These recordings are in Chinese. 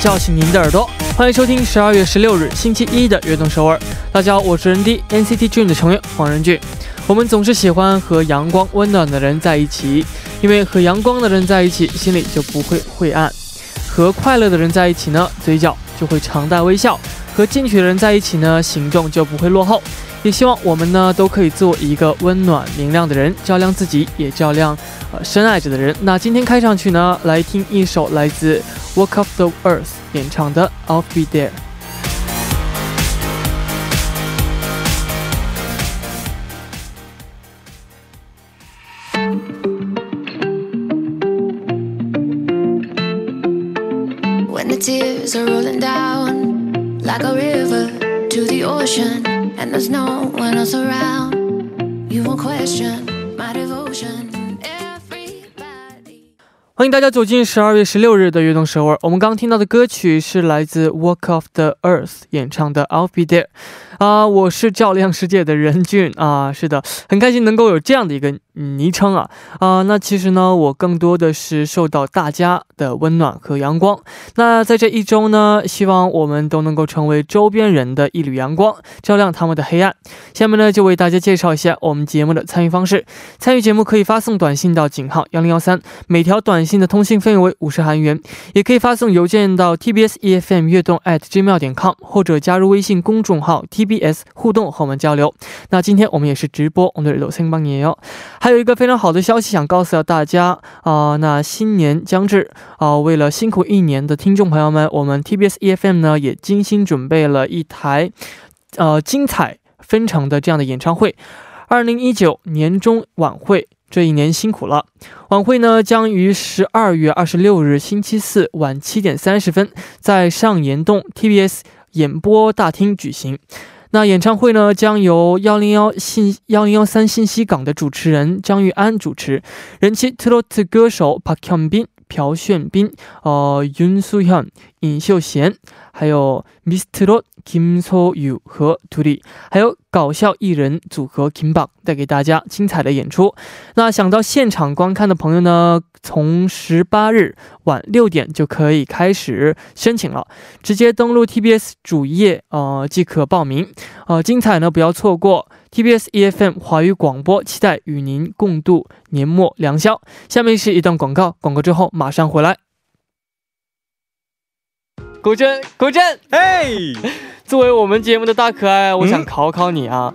叫醒您的耳朵，欢迎收听十二月十六日星期一的悦动首尔。大家好，我是人 D NCT Dream 的成员黄仁俊。我们总是喜欢和阳光温暖的人在一起，因为和阳光的人在一起，心里就不会晦暗；和快乐的人在一起呢，嘴角就会常带微笑；和进取的人在一起呢，行动就不会落后。也希望我们呢都可以做一个温暖明亮的人，照亮自己，也照亮呃深爱着的人。那今天开场曲呢，来听一首来自 Walk of the Earth 演唱的 I'll Be There。When the tears are rolling down like a river to the ocean, and there's no one else around, you won't question my devotion. Everybody. 欢迎大家走进十二月十六日的悦动首尔。我们刚刚听到的歌曲是来自 Walk of the Earth 演唱的 I'll Be There。啊，我是照亮世界的任俊啊，是的，很开心能够有这样的一个昵称啊。啊那其实呢我更多的是受到大家的温暖和阳光。那在这一周呢希望我们都能够成为周边人的一缕阳光照亮他们的黑暗。下面呢就为大家介绍一下我们节目的参与方式。参与节目可以发送短信到井号幺零幺三每条短信的通信费用为五十韩元也可以发送邮件到 tbsefm 悦动 at gme 点 com 或者加入微信公众号 tbs 互动和我们交流。那今天我们也是直播我们的鲁森帮你哟还有一个非常好的消息想告诉大家啊、那新年将至啊、为了辛苦一年的听众朋友们，我们 TBS EFM 呢也精心准备了一台呃精彩纷呈的这样的演唱会，二零一九年终晚会。这一年辛苦了。晚会呢将于十二月二十六日星期四晚七点三十分在上岩洞 TBS 演播大厅举行。那演唱会呢，将由幺零幺信幺零幺三信息港的主持人张玉安主持，人气 Trot 歌手 Park Hyun Bin、朴炫彬、呃 Yoon Soo Hyun、尹秀贤，还有 Mr. Kim So Yu 和 t u r i 还有搞笑艺人组合 Kim Bang 带给大家精彩的演出。那想到现场观看的朋友呢，从十八日晚六点就可以开始申请了，直接登录 TBS 主页呃即可报名。呃，精彩呢不要错过。TBS EFM 华语广播，期待与您共度年末良宵。下面是一段广告，广告之后马上回来。古筝，古筝，哎，作为我们节目的大可爱，我想考考你啊，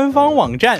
官方网站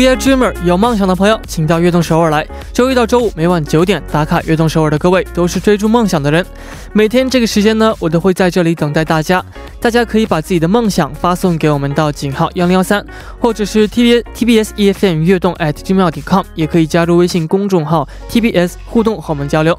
We are dreamer，有梦想的朋友，请到悦动首尔来。周一到周五每晚九点打卡悦动首尔的各位，都是追逐梦想的人。每天这个时间呢，我都会在这里等待大家。大家可以把自己的梦想发送给我们到井号幺零幺三，或者是 T B T B S E F M 悦动 at gmail.com，也可以加入微信公众号 TBS 互动和我们交流。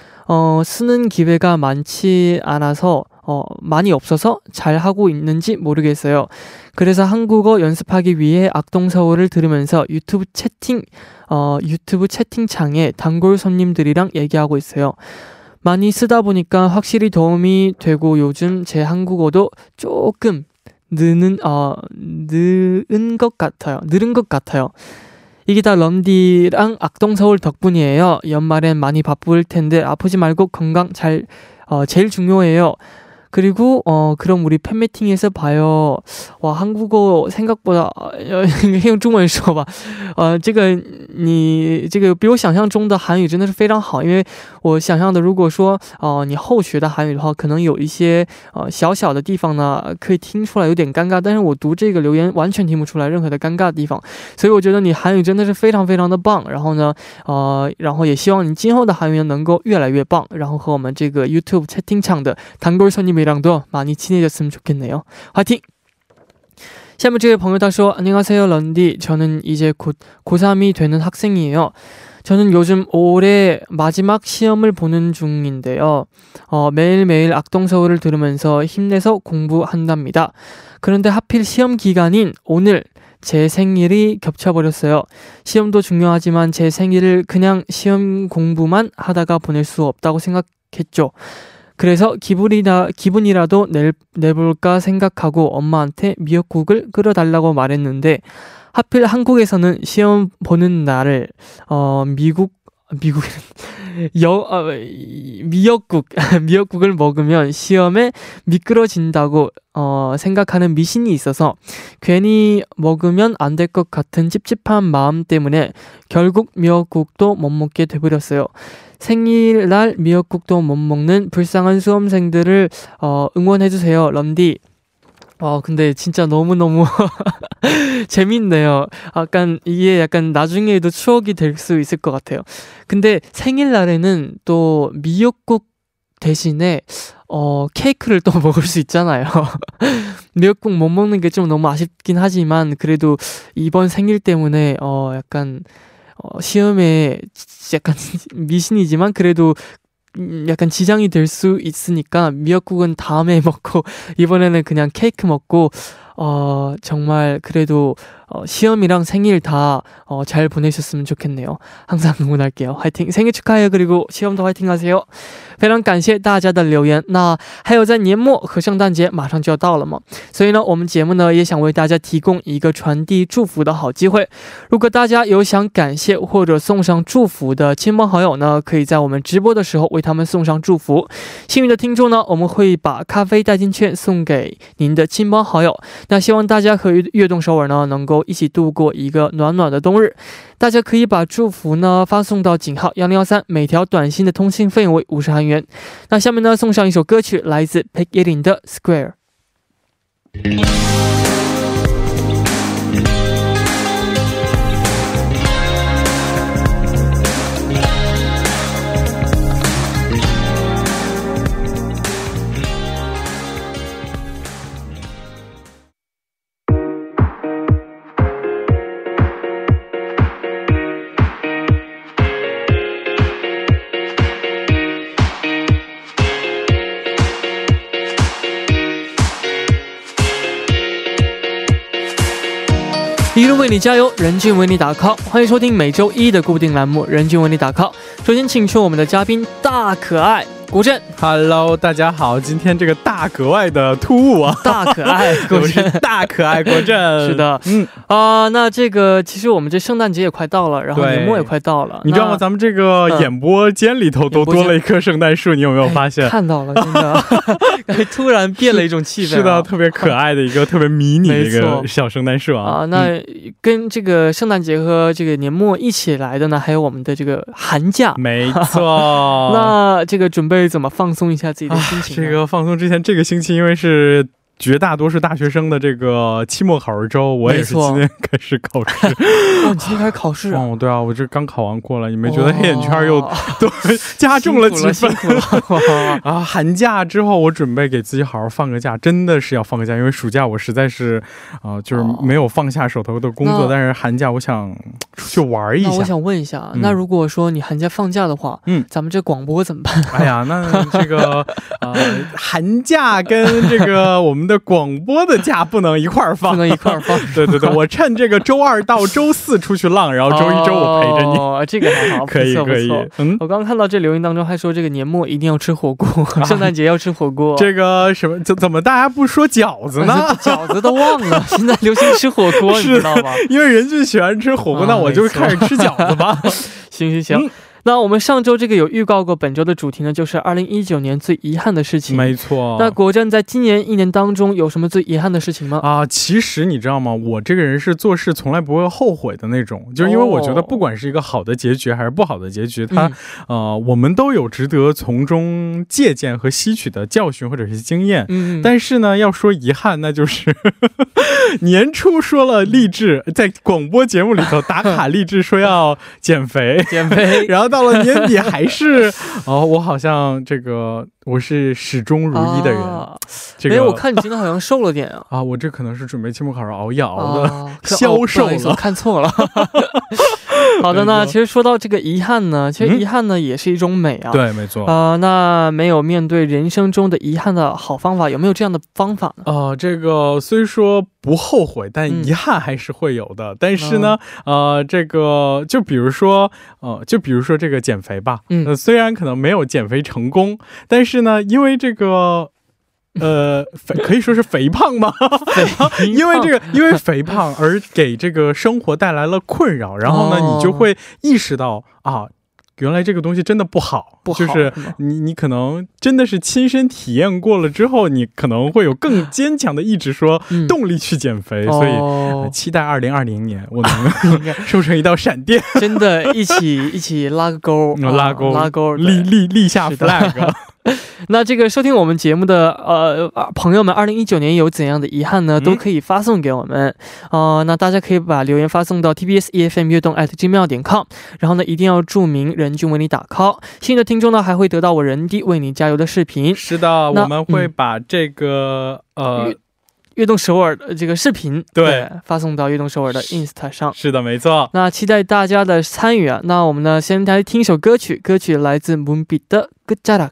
어, 쓰는 기회가 많지 않아서 어, 많이 없어서 잘 하고 있는지 모르겠어요. 그래서 한국어 연습하기 위해 악동서울을 들으면서 유튜브 채팅 어, 유튜브 채팅창에 단골 손님들이랑 얘기하고 있어요. 많이 쓰다 보니까 확실히 도움이 되고 요즘 제 한국어도 조금 느는 어 느은 것 같아요. 느른 것 같아요. 이게 다 런디랑 악동서울 덕분이에요. 연말엔 많이 바쁠 텐데 아프지 말고 건강 잘 어, 제일 중요해요. 그리고 어 그럼 우리 팬미팅에서 봐요. 와 한국어 생각보다 用中文说吧，呃，这个比我想象中的韩语真的是非常好，因为我想象的如果说，哦、呃，你后学的韩语的话，可能有一些呃小小的地方呢，可以听出来有点尴尬，但是我读这个留言完全听不出来任何的尴尬的地方，所以我觉得你韩语真的是非常非常的棒。然后呢，呃，然后也希望你今后的韩语能够越来越棒。然后和我们这个 여러분들이랑도 많이 친해졌으면 좋겠네요. 화이팅! 샤무지의 범유다쇼 안녕하세요 런디 저는 이제 곧 고3이 되는 학생이에요 저는 요즘 올해 마지막 시험을 보는 중인데요 어, 매일매일 악동서울을 들으면서 힘내서 공부한답니다 그런데 하필 시험 기간인 오늘 제 생일이 겹쳐버렸어요. 시험도 중요하지만 제 생일을 그냥 시험 공부만 하다가 보낼 수 없다고 생각했죠. 그래서 기분이나, 기분이라도 내, 내볼까 생각하고 엄마한테 미역국을 끓여달라고 말했는데 하필 한국에서는 시험 보는 날을 어 미국 미국 여 어, 미역국 미역국을 먹으면 시험에 미끄러진다고 어 생각하는 미신이 있어서 괜히 먹으면 안 될 것 같은 찝찝한 마음 때문에 결국 미역국도 못 먹게 돼버렸어요. 생일날 미역국도 못 먹는 불쌍한 수험생들을 어, 응원해주세요. 런디. 어, 근데 진짜 너무너무 재밌네요. 약간 이게 약간 나중에도 추억이 될 수 있을 것 같아요. 근데 생일날에는 또 미역국 대신에 어, 케이크를 또 먹을 수 있잖아요. 미역국 못 먹는 게 좀 너무 아쉽긴 하지만 그래도 이번 생일 때문에 어, 약간 어, 시험에 약간 미신이지만 그래도 음, 약간 지장이 될 수 있으니까 미역국은 다음에 먹고 이번에는 그냥 케이크 먹고 어 정말 그래도 어, 시험이랑 생일 다 어, 잘 보내셨으면 좋겠네요. 항상 응원할게요. 화이팅! 생일 축하해요. 그리고 시험도 화이팅 하세요. 非常感谢大家的留言。那还有在年末和圣诞节马上就要到了嘛，所以呢，我们节目呢也想为大家提供一个传递祝福的好机会。如果大家有想感谢或者送上祝福的亲朋好友呢，可以在我们直播的时候为他们送上祝福。幸运的听众呢，我们会把咖啡代金券送给您的亲朋好友。那希望大家和悦动首尔呢能够一起度过一个暖暖的冬日。大家可以把祝福呢发送到井号幺零幺三，每条短信的通信费用为五十韩元。那下面呢送上一首歌曲，来自 Pick It In 的 Square。为你加油，任俊为你打 call，欢迎收听每周一的固定栏目《任俊为你打 call》。首先，请出我们的嘉宾大可爱。古镇，Hello，大家好，今天这个大格外的突兀啊，大可爱 古镇，大可爱古镇，是的，嗯。啊，那这个其实我们这圣诞节也快到了，然后年末也快到了，你知道吗？咱们这个演播间里头都多了一棵圣诞树，你有没有发现？看到了，真的，突然变了一种气氛，是的，特别可爱的一个特别迷你的一个小圣诞树啊。啊，那跟这个圣诞节和这个年末一起来的呢，还有我们的这个寒假，没错，那这个准备。可以怎么放松一下自己的心情呢？这个放松之前，这个星期因为是。绝大多数大学生的这个期末考试周，我也是今天开始考试。哦，今天开始考试啊？哦，对啊，我这刚考完过了。你没觉得黑眼圈又 都 加重了几分？辛苦了啊！寒假之后，我准备给自己好好放个假，真的是要放个假，因为暑假我实在是啊，就是没有放下手头的工作。但是寒假我想出去玩一下。我想问一下，那如果说你寒假放假的话，嗯，咱们这广播怎么办？哎呀，那这个呃，寒假跟这个我们。的广播的假不能一块儿放，不能一块儿放。对 对对，我趁这个周二到周四出去浪，然后周一周五陪着你。哦，这个还好，可以可以。嗯，我刚刚看到这留言当中还说，这个年末一定要吃火锅，圣诞节要吃火锅。这个什么怎怎么大家不说饺子呢？饺子都忘了，现在流行吃火锅，你知道吗？因为人就喜欢吃火锅，那我就开始吃饺子吧。行行行。那我们上周这个有预告过，本周的主题呢，就是二零一九年最遗憾的事情。没错。那国政在今年一年当中有什么最遗憾的事情吗？啊，其实你知道吗？我这个人是做事从来不会后悔的那种，就是因为我觉得不管是一个好的结局还是不好的结局，它呃，我们都有值得从中借鉴和吸取的教训或者是经验。嗯。但是呢，要说遗憾，那就是 年初说了励志，在广播节目里头打卡 励志，说要减肥，减肥，然后。到了年底还是 哦，我好像这个我是始终如一的人。这个我看你今天好像瘦了点啊！啊，我这可能是准备期末考试熬夜熬的消瘦了，看错了。好的 那，其实说到这个遗憾呢，其实遗憾呢也是一种美啊。对，没错。啊，那没有面对人生中的遗憾的好方法，有没有这样的方法呢？啊，这个虽说不后悔，但遗憾还是会有的。但是呢，呃，这个就比如说，呃，就比如说这个减肥吧。嗯，虽然可能没有减肥成功，但是呢，因为这个。呃，肥可以说是肥胖吗？因为这个，因为肥胖而给这个生活带来了困扰，然后呢，你就会意识到啊，原来这个东西真的不好，不好。就是你，你可能真的是亲身体验过了之后，你可能会有更 坚强的意志，说动力去减肥。所以期待二零二零年我能 瘦成一道闪电，真的，一起一起拉个钩，拉钩，拉钩，立立立下 flag。那这个收听我们节目的呃朋友们，二零一九年有怎样的遗憾呢？都可以发送给我们呃。那大家可以把留言发送到 tbs efm 悦动 at gmail 点 com，然后呢一定要注明人均为你打 call。新的听众呢还会得到我人弟为你加油的视频。是的，我们会把这个呃悦动首尔的这个视频对发送到悦动首尔的 insta 上。是的，没错。那期待大家的参与啊。那我们呢先来听一首歌曲，歌曲来自 Moonbeat 的 Good Job。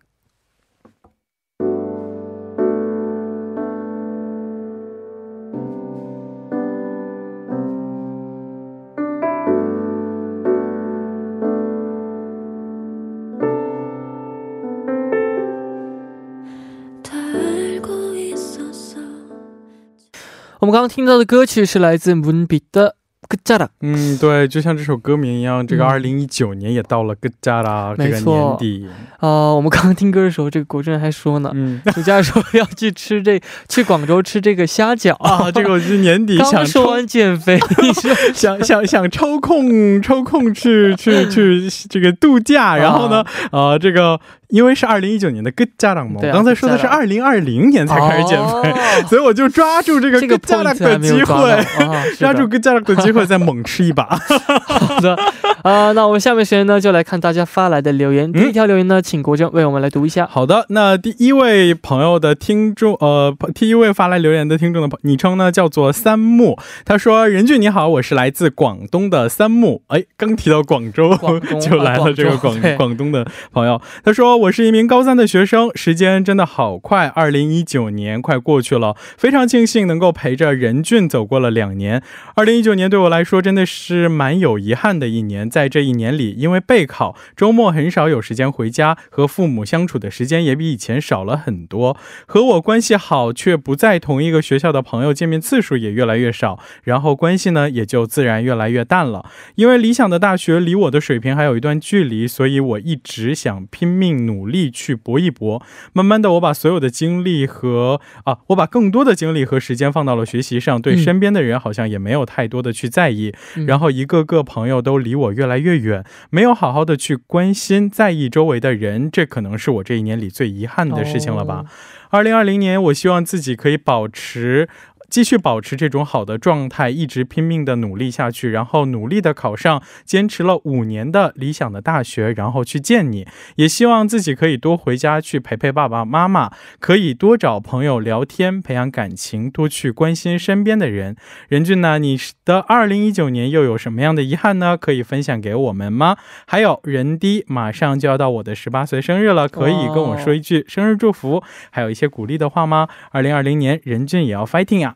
我刚刚听到的歌曲是来自 Moonbeat 的《Good Job》。嗯，对，就像这首歌名一样，这个二零一九年也到了 Good Job，这个年底。呃，我们刚刚听歌的时候，这个国珍还说呢，嗯，暑假的时候要去吃这，去广州吃这个虾饺啊。这个我是年底 想说完减肥，想想想抽空抽空去去去这个度假，然后呢，啊、呃，这个因为是二零一九年的 Good 家长嘛，我刚才说的是二零二零年才开始减肥，所以我就抓住这个 Good 家长的机会，抓住 Good 家长的机会再猛吃一把。好的，啊，那我们下面时间呢就来看大家发来的留言。第一条留言呢，请国正为我们来读一下。好的，那第一位朋友的听众，呃，第一位发来留言的听众的昵称呢叫做三木，他说：“任俊你好，我是来自广东的三木。”哎，刚提到广州就来了这个广广东的朋友，他说。我是一名高三的学生，时间真的好快，二零一九年快过去了，非常庆幸能够陪着任俊走过了两年。二零一九年对我来说真的是蛮有遗憾的一年，在这一年里，因为备考，周末很少有时间回家，和父母相处的时间也比以前少了很多。和我关系好却不在同一个学校的朋友见面次数也越来越少，然后关系呢也就自然越来越淡了。因为理想的大学离我的水平还有一段距离，所以我一直想拼命。努力去搏一搏。慢慢的，我把所有的精力和啊，我把更多的精力和时间放到了学习上，对身边的人好像也没有太多的去在意。然后一个个朋友都离我越来越远，没有好好的去关心、在意周围的人，这可能是我这一年里最遗憾的事情了吧。二零二零年，我希望自己可以保持。继续保持这种好的状态，一直拼命的努力下去，然后努力的考上坚持了五年的理想的大学，然后去见你。也希望自己可以多回家去陪陪爸爸妈妈，可以多找朋友聊天，培养感情，多去关心身边的人。任俊呢，你的二零一九年又有什么样的遗憾呢？可以分享给我们吗？还有任迪，马上就要到我的十八岁生日了，可以跟我说一句生日祝福，还有一些鼓励的话吗？二零二零年，任俊也要 fighting 啊！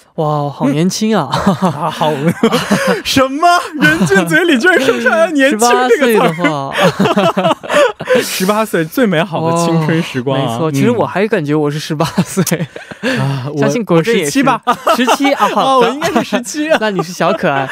哇，好年轻啊！啊，好什么？人俊嘴里居然说出来了“年轻”这个词儿。十八岁最美好的青春时光，没错。其实我还感觉我是十八岁啊，相信国振也是吧？十七啊，好，我应该是十七。啊 那你是小可爱。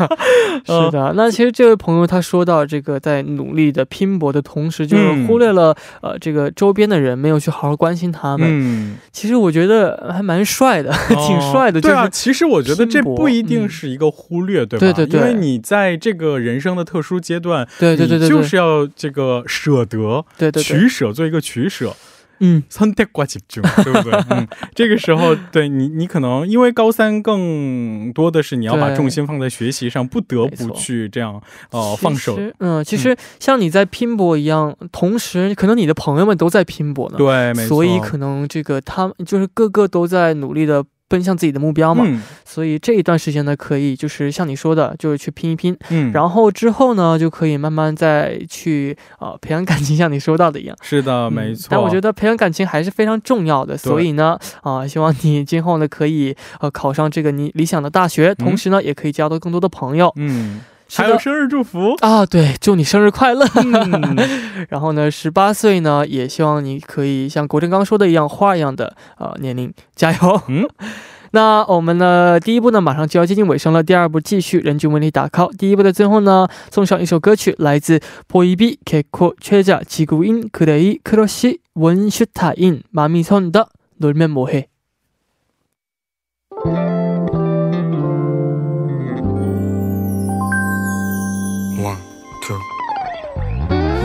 是的，那其实这位朋友他说到这个，在努力的拼搏的同时，就是忽略了呃这个周边的人，没有去好好关心他们。嗯，其实我觉得还蛮帅的，挺帅。对啊，其实我觉得这不一定是一个忽略，对吧？对对对，因为你在这个人生的特殊阶段，对对对对，就是要这个舍得，对对取舍，做一个取舍。嗯，선택과集中，对不对？嗯，这个时候，对你，你可能因为高三更多的是你要把重心放在学习上，不得不去这样呃放手。嗯，其实像你在拼搏一样，同时可能你的朋友们都在拼搏呢。对，没错。所以可能这个他们就是个个都在努力的。 奔向自己的目标嘛，所以这一段时间呢，可以就是像你说的，就是去拼一拼，嗯，然后之后呢，就可以慢慢再去啊培养感情，像你说到的一样。是的，没错。但我觉得培养感情还是非常重要的，所以呢，啊，希望你今后呢可以呃考上这个你理想的大学，同时呢，也可以交到更多的朋友。嗯。还有生日祝福啊！对，祝你生日快乐。然后呢，十八岁呢，也希望你可以像国振刚说的一样，花一样的呃年龄，加油。嗯，那我们呢，第一部呢，马上就要接近尾声了。第二部继续人均问题打 call。第一部的最后呢，送上一首歌曲，来自 Boyb Keko 최자지구인그대의크러쉬원슈타인마미손더놀면뭐 해。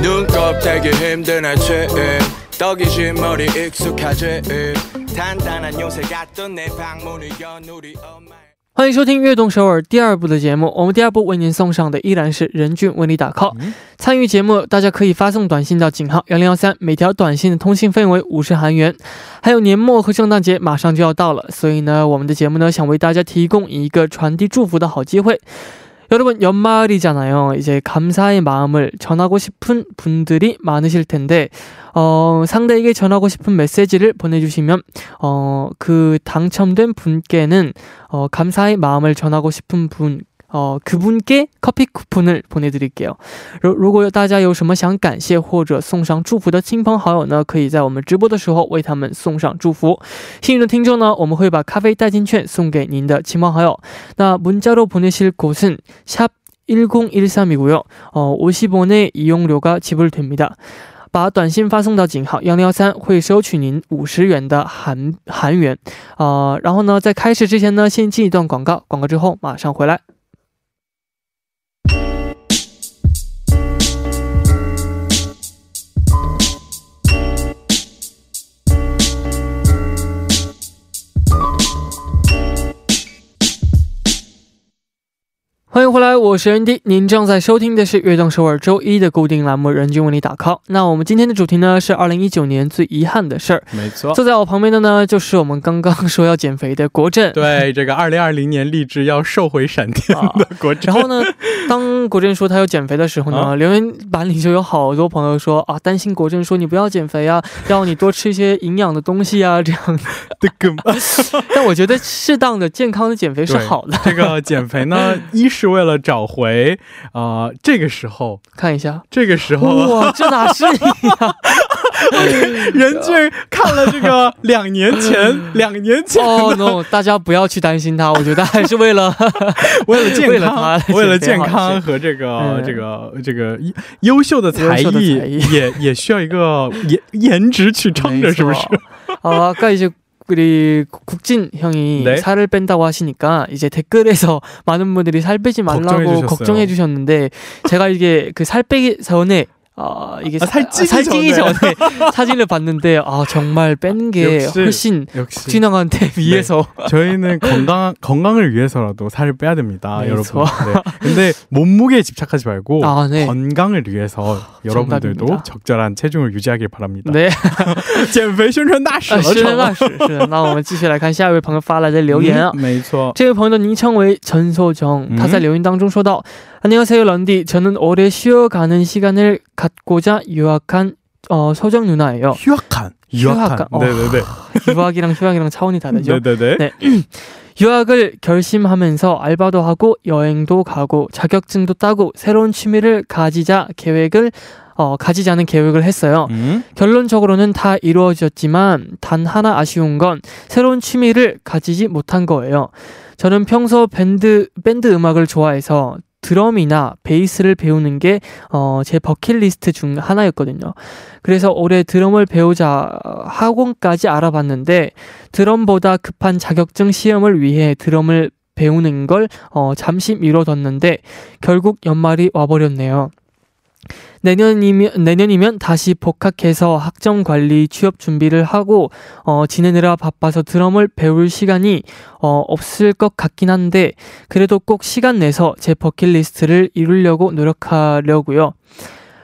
눈곱되기힘든아침떡이진머리익숙하지단단한요새같던내방문을연우리엄마欢迎收听《悦动首尔》第二部的节目。我们第二部为您送上的依然是任俊为你打 call。参与节目，大家可以发送短信到井号幺零幺三，每条短信的通信费为五十韩元。还有年末和圣诞节马上就要到了，所以呢，我们的节目呢想为大家提供一个传递祝福的好机会。 여러분 연말이잖아요. 이제 감사의 마음을 전하고 싶은 분들이 많으실 텐데 어, 상대에게 전하고 싶은 메시지를 보내주시면 어, 그 당첨된 분께는 어, 감사의 마음을 전하고 싶은 분 哦，可不给 copy coupon 보내드릴게요如如果大家有什么想感谢或者送上祝福的亲朋好友呢，可以在我们直播的时候为他们送上祝福。幸运的听众呢，我们会把咖啡代金券送给您的亲朋好友。那문자로보내실곳은샵1013이고요 어， 50원의이용료가지불됩니다把短信发送到井号幺零幺三，会收取您五十元的韩韩元。啊，然后呢，在开始之前呢，先进一段广告，广告之后马上回来。 欢迎回来，我是 ND，您正在收听的是《悦动首尔》周一的固定栏目《人均为你打 call》。那我们今天的主题呢是二零一九年最遗憾的事儿。没错，坐在我旁边的呢就是我们刚刚说要减肥的国振。对，这个二零二零年立志要瘦回闪电的国振。然后呢，当国振说他要减肥的时候呢，留言板里就有好多朋友说啊，担心国振说你不要减肥啊，要你多吃一些营养的东西啊，这样的。但我觉得适当的健康的减肥是好的。这个减肥呢，一是。是为了找回啊，这个时候看一下，这个时候哇，这哪是你呀？我以为任俊看了这个两年前、两年前。哦，no，大家不要去担心他，我觉得还是为了 为了健康，为了健康和这个这个这个优秀的才艺，也也需要一个颜颜值去撑着，是不是？好，可以去。 우리 국진 형이 네. 살을 뺀다고 하시니까 이제 댓글에서 많은 분들이 살 빼지 말라고. 걱정해 주셨는데 제가 이게 그 살 빼기 전에 어, 이게 아, 살 찌기 찌기 전에. 전에 사진을 봤는데 아 정말 빼는 게 역시. 훨씬 역시 국진 형한테 비해서 저희는 건강 건강을 위해서라도 살을 빼야 됩니다, 네, 여러분. 좋아. 네. 근데 몸무게에 집착하지 말고 아, 네. 건강을 위해서 여러분들도 정답입니다. 적절한 체중을 유지하길 바랍니다. 네 减肥宣传大使呃了，成了是的那是是的那我们继续来看下一位朋友发来的留言啊嗯没错。这位朋友的昵称为陈소정， 嗯他在留言当中说到：“ 안녕하세요 런디， 저는 오래 쉬어가는 시간을 갖고자 유학한 어, 소정 누나예요. 휴학한, 유학한. 휴학한. 네네네. 유학이랑 휴학이랑 차원이 다르죠. 네네네. 네. 유학을 결심하면서 알바도 하고 여행도 가고 자격증도 따고 새로운 취미를 가지자 계획을 어, 가지자는 계획을 했어요. 음. 결론적으로는 다 이루어졌지만 단 하나 아쉬운 건 새로운 취미를 가지지 못한 거예요. 저는 평소 밴드 밴드 음악을 좋아해서 드럼이나 베이스를 배우는 게 어, 제 버킷리스트 중 하나였거든요. 그래서 올해 드럼을 배우자 학원까지 알아봤는데 드럼보다 급한 자격증 시험을 위해 드럼을 배우는 걸 어, 잠시 미뤄뒀는데 결국 연말이 와버렸네요. 내년이면 내년이면 다시 복학해서 학점 관리 취업 준비를 하고 어, 지내느라 바빠서 드럼을 배울 시간이 어, 없을 것 같긴 한데 그래도 꼭 시간 내서 제 버킷리스트를 이루려고 노력하려고요.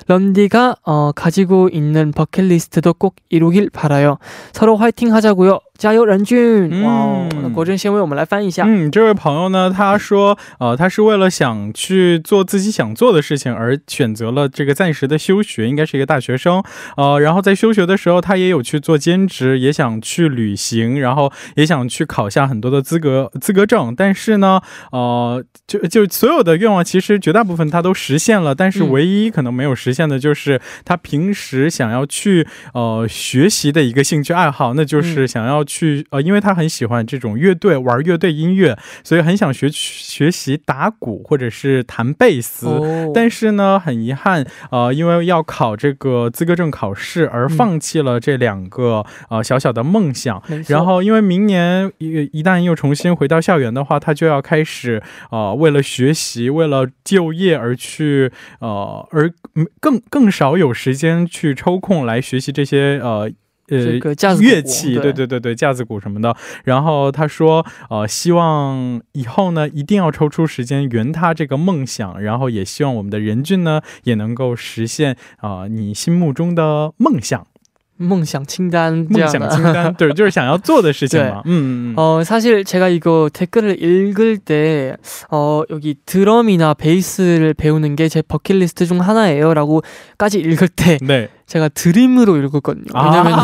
런디가 어, 가지고 있는 버킷리스트도 꼭 이루길 바라요. 서로 화이팅 하자고요. 加油，任俊！嗯。哇哦，那国珍先为我们来翻译一下。嗯，这位朋友呢，他说，呃，他是为了想去做自己想做的事情而选择了这个暂时的休学，应该是一个大学生，呃，然后在休学的时候，他也有去做兼职，也想去旅行，然后也想去考下很多的资格资格证，但是呢，呃，就就所有的愿望，其实绝大部分他都实现了，但是嗯。唯一可能没有实现的就是他平时想要去呃学习的一个兴趣爱好，那就是想要去呃，因为他很喜欢这种乐队，玩乐队音乐，所以很想学学习打鼓或者是弹贝斯。哦，但是呢，很遗憾，呃，因为要考这个资格证考试而放弃了这两个、呃小小的梦想。然后，因为明年一一旦又重新回到校园的话，他就要开始呃，为了学习、为了就业而去呃，而嗯更更少有时间去抽空来学习这些呃。呃这，个架子鼓乐器，对对对对，架子鼓什么的。然后他说，呃，希望以后呢，一定要抽出时间圆他这个梦想，然后也希望我们的任俊呢，也能够实现啊、呃你心目中的梦想、梦想清单这梦样的想清单，对，就是想要做的事情嘛。嗯嗯嗯。 어, 사실 제가 이거 댓글을 읽을 때, 어, 여기 드럼이나 베이스를 배우는 게 제 버킷리스트 중 하나예요. 라고까지 읽을 때, 네. 제가 드림으로 읽었거든요. 아. 왜냐면,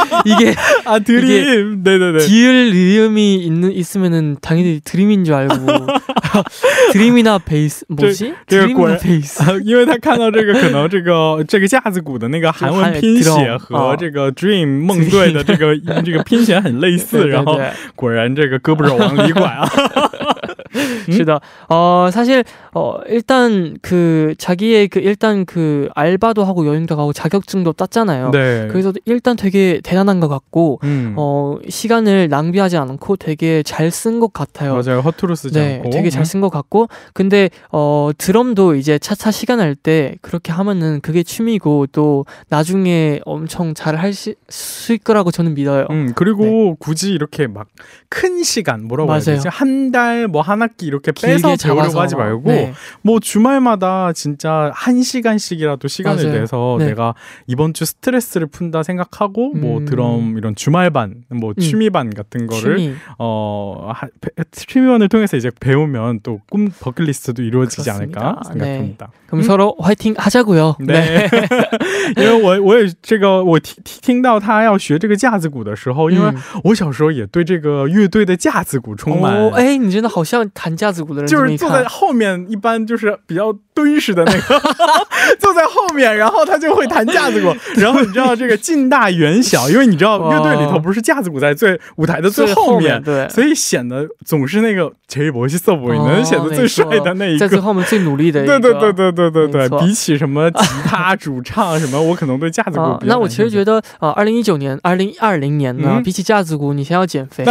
이게 아 드림. 네네네. 디을 리음이 있는, 있으면은 당연히 드림인 줄 알고. 드림이나 베이스, 뭐지? 这个 드림이나 果然 베이스. 啊，因为他看到这个可能这个这个架子鼓的那个韩文拼写和这个 dream 梦队的这个这个拼写很类似，然后 네, 네. 果然这个胳膊肘往里拐啊。 시다. 어, 사실, 어, 일단 그, 자기의 그, 일단 그, 알바도 하고 여행도 가고 자격증도 땄잖아요. 네. 그래서 일단 되게 대단한 것 같고, 음. 어, 시간을 낭비하지 않고 되게 잘 쓴 것 같아요. 맞아요. 허투루 쓰지 네, 않고. 되게 잘 쓴 것 같고, 근데, 어, 드럼도 이제 차차 시간 날 때 그렇게 하면은 그게 취미고 또 나중에 엄청 잘 할 수 있을 거라고 저는 믿어요. 음, 그리고 굳이 이렇게 막 큰 시간 뭐라고 네. 맞아요. 되지? 한 달뭐한 학기 이렇게 빼서 길게 배우려고 잡아서. 하지 말고 네. 뭐 주말마다 진짜 한 시간씩이라도 시간을 맞아요. 내서 네. 내가 이번 주 스트레스를 푼다 생각하고 뭐 음. 드럼 이런 주말반 뭐 음. 취미반 같은 거를 취미. 어 하, 배- 취미반을 통해서 이제 배우면 또 꿈 버킷리스트도 이루어지지 그렇습니다. 않을까 생각합니다. 그럼 서로 화이팅 하자고요. 对，因为我我也这个我听听听到他要学这个架子鼓的时候，因为嗯我小时候也对这个乐队的架子鼓充满。哦，哎，你真的好像 弹架子鼓的人，就是坐在后面，一般就是比较敦实的那个，坐在后面，然后他就会弹架子鼓。然后你知道这个近大远小，因为你知道乐队里头不是架子鼓在最舞台的最后面，对，所以显得总是那个杰博西瑟博能显得最帅的那一个，在最后面最努力的。对对对对对对对，比起什么吉他主唱什么，我可能对架子鼓。那我其实觉得啊，二零一九年、二零二零年呢，比起架子鼓，你先要减肥，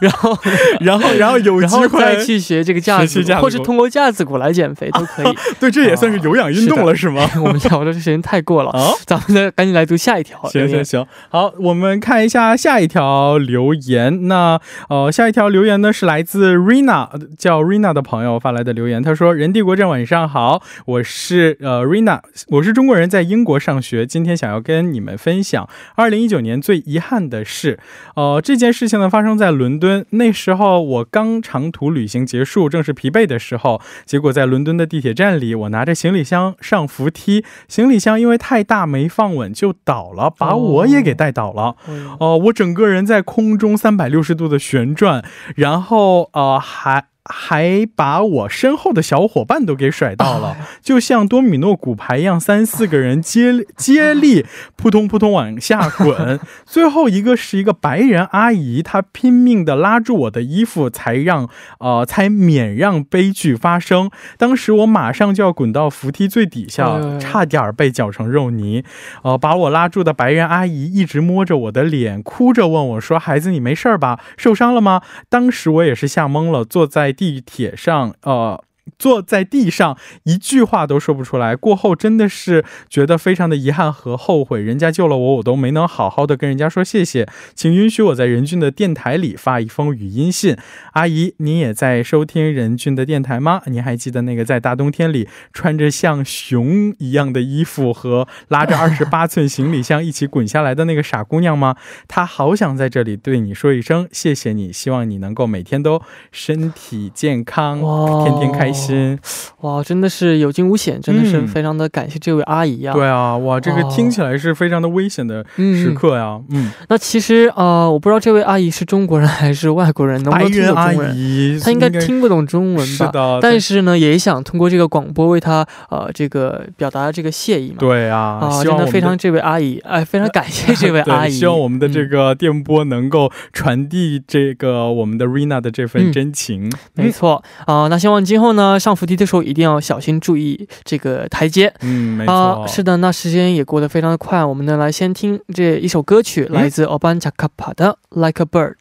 然后然后然后有机会再去学这个架子鼓，或是通过架子鼓来减肥都可以。对，这也算是有氧运动了，是吗？我们聊的时间太过了啊，咱们呢赶紧来读下一条。行行行，好，我们看一下下一条留言。那呃，下一条留言呢是来自 Rina 叫 Rina 的朋友发来的留言，他说：“人帝国镇晚上好，我是呃 Rina，我是中国人，在英国上学，今天想要跟你们分享二零一九年最遗憾的事。呃，这件事情呢发生在伦敦，那时候我刚长途旅行结束，正是疲惫的时候，结果在伦敦的地铁站里，我拿着行李箱上扶梯，行李箱因为太大没放稳就倒了，把我也给带倒了。哦，我整个人在空中三百六十度的旋转，然后呃还。”还把我身后的小伙伴都给甩到了，就像多米诺骨牌一样，三四个人接 接力扑通扑通往下滚。最后一个是一个白人阿姨，她拼命的拉住我的衣服，才让呃才免让悲剧发生。当时我马上就要滚到扶梯最底下，差点被搅成肉泥。呃，把我拉住的白人阿姨一直摸着我的脸，哭着问我说：“孩子，你没事吧？受伤了吗？”当时我也是吓懵了，坐在。地铁上，呃。坐在地上，一句话都说不出来。过后真的是觉得非常的遗憾和后悔，人家救了我，我都没能好好的跟人家说谢谢。请允许我在任俊的电台里发一封语音信。阿姨，您也在收听任俊的电台吗？您还记得那个在大冬天里穿着像熊一样的衣服和拉着 二十八寸行李箱一起滚下来的那个傻姑娘吗？她好想在这里对你说一声谢谢你，希望你能够每天都身体健康，天天开心。心哇，真的是有惊无险，真的是非常的感谢这位阿姨呀。对啊，哇，这个听起来是非常的危险的时刻呀。嗯，那其实啊，我不知道这位阿姨是中国人还是外国人，能不能听懂中文？她应该听不懂中文吧？是的。但是呢，也想通过这个广播为她呃这个表达这个谢意嘛。对啊，啊，真的非常这位阿姨，哎，非常感谢这位 阿姨。希望我们的这个电波能够传递这个我们的 Rina 的这份真情。没错啊，那希望今后呢。上扶梯的时候一定要小心注意这个台阶。嗯，没错。是的，那时间也过得非常的快，我们呢来先听这一首歌曲，来自 Oban Chakapa 的《Like a Bird》。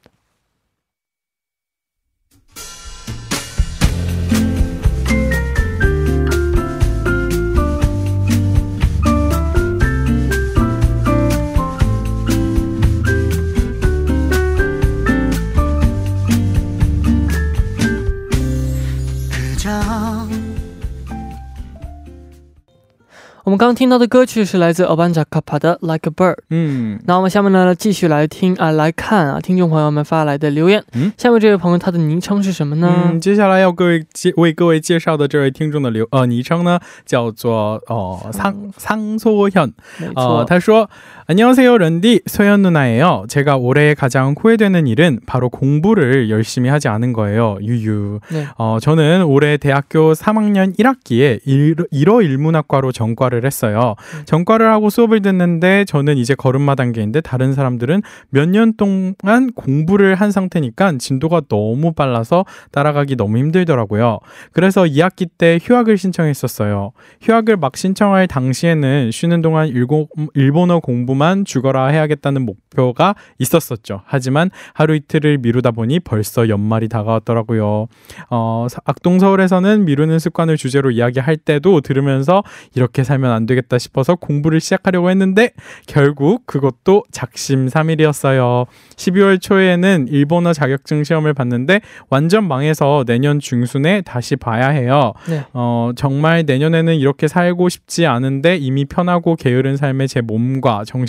我们刚听到的歌曲是来自 Obanja Kappa 的《Like a Bird》。嗯，那我们下面呢继续来听啊，来看啊，听众朋友们发来的留言。嗯，下面这位朋友他的昵称是什么呢？嗯，接下来要各位介为各位介绍的这位听众的留呃昵称呢叫做哦桑桑索恩。没错，他说。 안녕하세요 런디 소연 누나예요. 제가 올해 가장 후회되는 일은 바로 공부를 열심히 하지 않은 거예요. 유유. 네. 어, 저는 올해 대학교 3학년 1학기에 일어 일문학과로 전과를 했어요. 네. 전과를 하고 수업을 듣는데 저는 이제 걸음마 단계인데 다른 사람들은 몇 년 동안 공부를 한 상태니까 진도가 너무 빨라서 따라가기 너무 힘들더라고요. 그래서 2학기 때 휴학을 신청했었어요. 휴학을 막 신청할 당시에는 쉬는 동안 일고, 일본어 공부 정도만 죽어라 해야겠다는 목표가 있었었죠. 하지만 하루 이틀을 미루다 보니 벌써 연말이 다가왔더라고요. 어, 악동 서울에서는 미루는 습관을 주제로 이야기할 때도 들으면서 이렇게 살면 안 되겠다 싶어서 공부를 시작하려고 했는데 결국 그것도 작심삼일이었어요. 12월 초에는 일본어 자격증 시험을 봤는데 완전 망해서 내년 중순에 다시 봐야 해요. 네. 어, 정말 내년에는 이렇게 살고 싶지 않은데 이미 편하고 게으른 삶의 제 몸과 정신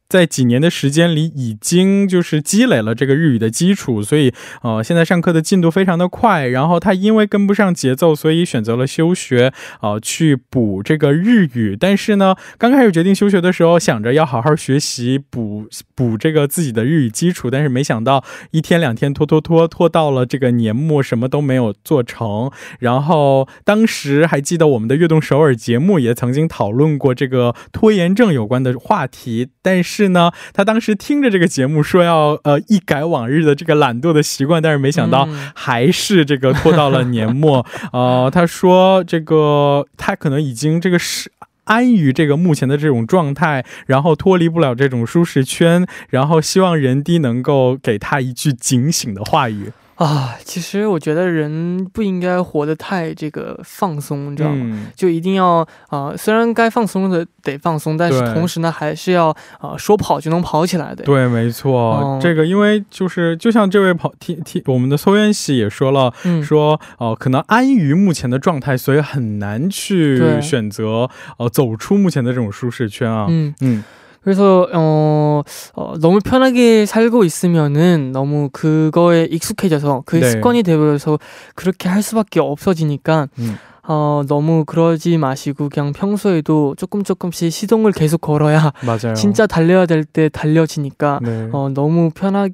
在几年的时间里，已经就是积累了这个日语的基础，所以呃，现在上课的进度非常的快。然后他因为跟不上节奏，所以选择了休学，啊，去补这个日语。但是呢，刚开始决定休学的时候，想着要好好学习，补补这个自己的日语基础。但是没想到一天两天拖拖拖拖到了这个年末，什么都没有做成。然后当时还记得我们的悦动首尔节目也曾经讨论过这个拖延症有关的话题，但是。是呢，他当时听着这个节目说要呃一改往日的这个懒惰的习惯，但是没想到还是这个拖到了年末。呃，他说这个他可能已经这个是安于这个目前的这种状态，然后脱离不了这种舒适圈，然后希望人低能够给他一句警醒的话语。啊，其实我觉得人不应该活得太这个放松，你知道吗？就一定要啊，虽然该放松的得放松，但是同时呢，还是要啊，说跑就能跑起来的。对，没错，这个因为就是就像这位跑听听我们的搜元喜也说了，说哦，可能安于目前的状态，所以很难去选择呃走出目前的这种舒适圈啊。嗯嗯。 그래서 어, 어, 너무 편하게 살고 있으면은 너무 그거에 익숙해져서 그 네. 습관이 되어서 그렇게 할 수밖에 없어지니까 음. 어, 너무 그러지 마시고 그냥 평소에도 조금 조금씩 시동을 계속 걸어야 맞아요. 진짜 달려야 될 때 달려지니까 네. 어, 너무 편하게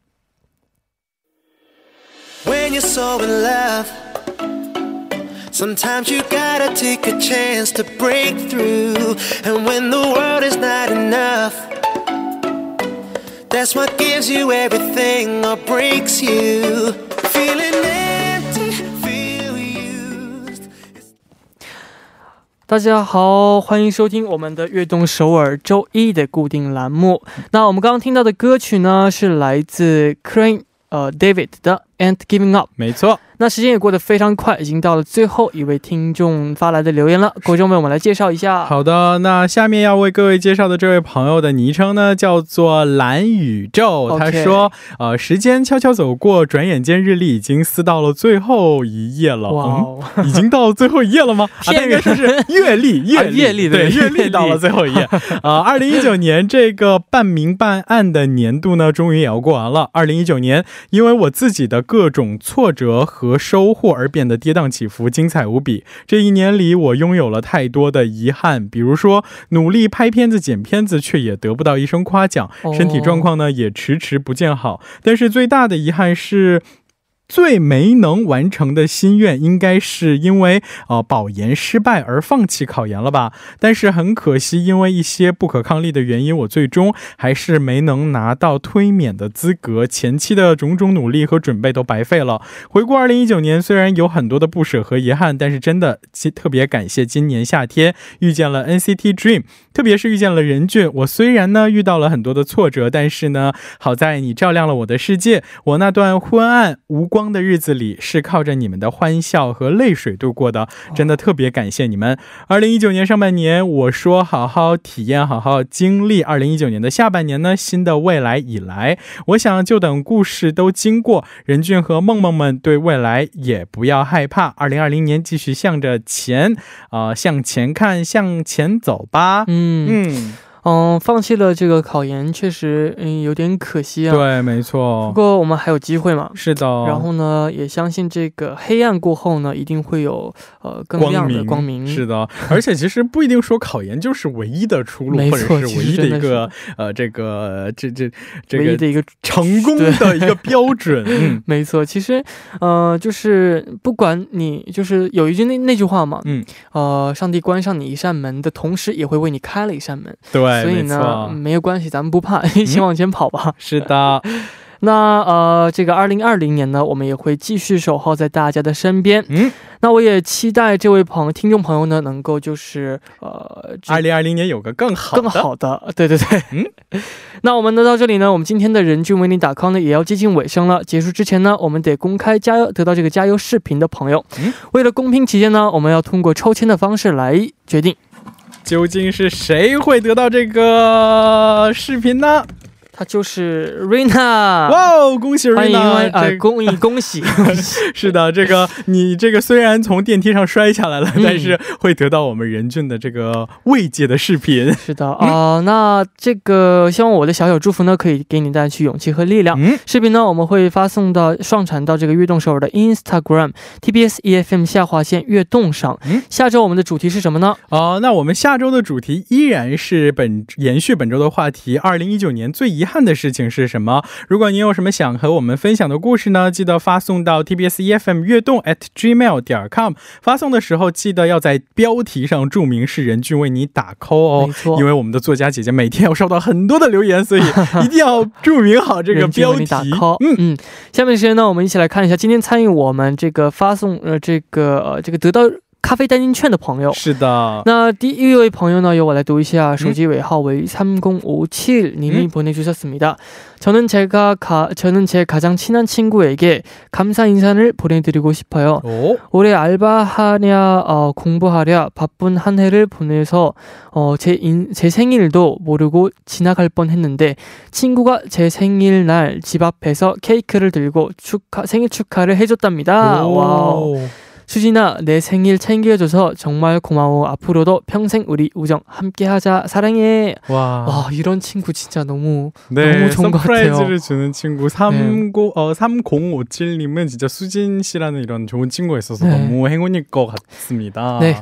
when you're so in love. Sometimes you gotta take a chance to break through. And when the world is not enough, that's what gives you everything or breaks you. Feeling empty, feel used. 大家好，欢迎收听我们的悦动首尔周一的固定栏目。那我们刚刚听到的歌曲呢，是来自 Crane 呃 David 的 "Ain't Giving Up"，没错。 那时间也过得非常快，已经到了最后一位听众发来的留言了。各位众们，我们来介绍一下。好的，那下面要为各位介绍的这位朋友的昵称呢，叫做蓝宇宙。他说：“呃，时间悄悄走过，转眼间日历已经撕到了最后一页了。哇，已经到最后一页了吗？啊，应该说是月历，月月历对，月历到了最后一页。啊，二零一九年这个半明半暗的年度呢，终于也要过完了。二零一九年，因为我自己的各种挫折和收获而。”变得跌宕起伏，精彩无比。这一年里，我拥有了太多的遗憾，比如说努力拍片子、剪片子，却也得不到一声夸奖；身体状况呢，也迟迟不见好。但是最大的遗憾是。最没能完成的心愿，应该是因为呃保研失败而放弃考研了吧？但是很可惜，因为一些不可抗力的原因，我最终还是没能拿到推免的资格。前期的种种努力和准备都白费了。回顾二零一九年，虽然有很多的不舍和遗憾，但是真的特别感谢今年夏天遇见了 NCT Dream，特别是遇见了任俊。我虽然呢遇到了很多的挫折，但是呢好在你照亮了我的世界。我那段昏暗无光。光的日子里是靠着你们的欢笑和泪水度过的，真的特别感谢你们。二零一九年上半年，我说好好体验，好好经历。二零一九年的下半年呢，新的未来已来。我想就等故事都经过，任俊和梦梦们对未来也不要害怕。二零二零年继续向着前，啊，向前看，向前走吧。嗯嗯。嗯，放弃了这个考研，确实嗯有点可惜啊。对，没错不，过我们还有机会嘛。是的。然后呢，也相信这个黑暗过后呢，一定会有呃更亮的光明。是的，而且其实不一定说考研就是唯一的出路，或者是唯一的一个呃这个这这这个唯一的一个成功的一个标准。嗯 没错，其实，呃，就是不管你，就是有一句那那句话嘛，嗯，呃，上帝关上你一扇门的同时，也会为你开了一扇门，对，所以呢，没有关系，咱们不怕，一起往前跑吧。是的，那呃，这个二零二零年呢，我们也会继续守候在大家的身边。嗯，那我也期待这位朋听众朋友呢，能够就是呃，这二零二零年有个更好的。更好的，对对对，嗯，那我们呢到这里呢，我们今天的人均为你打 call 呢也要接近尾声了。结束之前呢，我们得公开加油得到这个加油视频的朋友。嗯。为了公平起见呢，我们要通过抽签的方式来决定，究竟是谁会得到这个视频呢？他就是 Rina。哇哦，恭喜欢迎 Rina！啊！这恭喜恭喜！是的，这个你这个虽然从电梯上摔下来了，嗯 但是会得到我们任俊的这个慰藉的视频。是的啊、那这个希望我的小小祝福呢，可以给你带去勇气和力量。嗯，视频呢，我们会发送到上传到这个悦动首尔的 Instagram TBS EFM 下划线悦动上。嗯下周我们的主题是什么呢？哦，那我们下周的主题依然是本延续本周的话题，二零一九年最遗憾的事情是什么？如果您有什么想和我们分享的故事呢，记得发送到 TBS EFM 悦动 at gmail 点 com。发送的时候记得要在标题上注明是任俊为你打 call 哦因为我们的作家姐姐每天要收到很多的留言，所以 一定要注明好这个标题。嗯，嗯，下面时间呢，我们一起来看一下今天参与我们这个发送呃这个呃这个得到咖啡代金券的朋友。是的。那第一位朋友呢，由我来读一下，手机尾号为3057 님이 음. 보내주셨습니다. 저는 제가 가, 저는 제 가장 친한 친구에게 감사 인사를 보내드리고 싶어요. 오, 올해 알바하랴 어, 공부하랴 바쁜 한 해를 보내서 어, 제, 인, 제 생일도 모르고 지나갈 뻔했는데 친구가 제 생일날 집 앞에서 케이크를 들고 축하 생일 축하를 해줬답니다. 와우. 오. 수진아 내 생일 챙겨줘서 정말 고마워 앞으로도 평생 우리 우정 함께하자 사랑해 와. 와 이런 친구 진짜 너무 네, 너무 좋은 것 같아요. 서프라이즈를 주는 친구 30, 어, 3057님은 진짜 수진 씨라는 이런 좋은 친구가 있어서 네. 너무 행운일 것 같습니다. 네,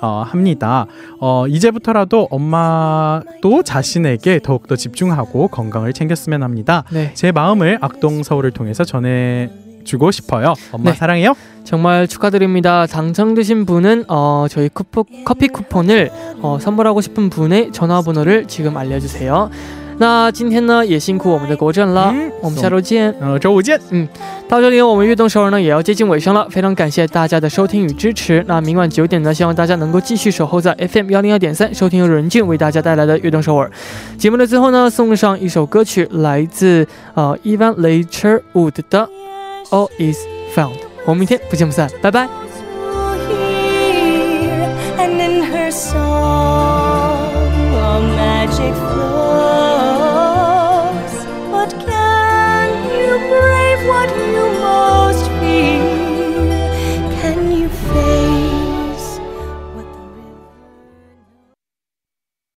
어, 합니다. 어, 이제부터라도 엄마도 자신에게 더욱더 집중하고 건강을 챙겼으면 합니다. 네 제 마음을 악동 서울을 통해서 전해 주고 싶어요. 엄마 네. 사랑해요. 정말 축하드립니다. 당첨되신 분은 어, 저희 쿠폰, 커피 쿠폰을 어, 선물하고 싶은 분의 전화번호를 지금 알려주세요. 那今天呢也辛苦我们的国政了，嗯我们下周见。呃，周五见。嗯到这里，我们悦动首尔呢也要接近尾声了，非常感谢大家的收听与支持。那明晚九点呢，希望大家能够继续守候在 FM 幺零二点三，收听由任俊为大家带来的悦动首尔。节目的最后呢，送上一首歌曲，来自呃 Evan Later Wood 的《All Is Found》。我们明天不见不散，拜拜。magic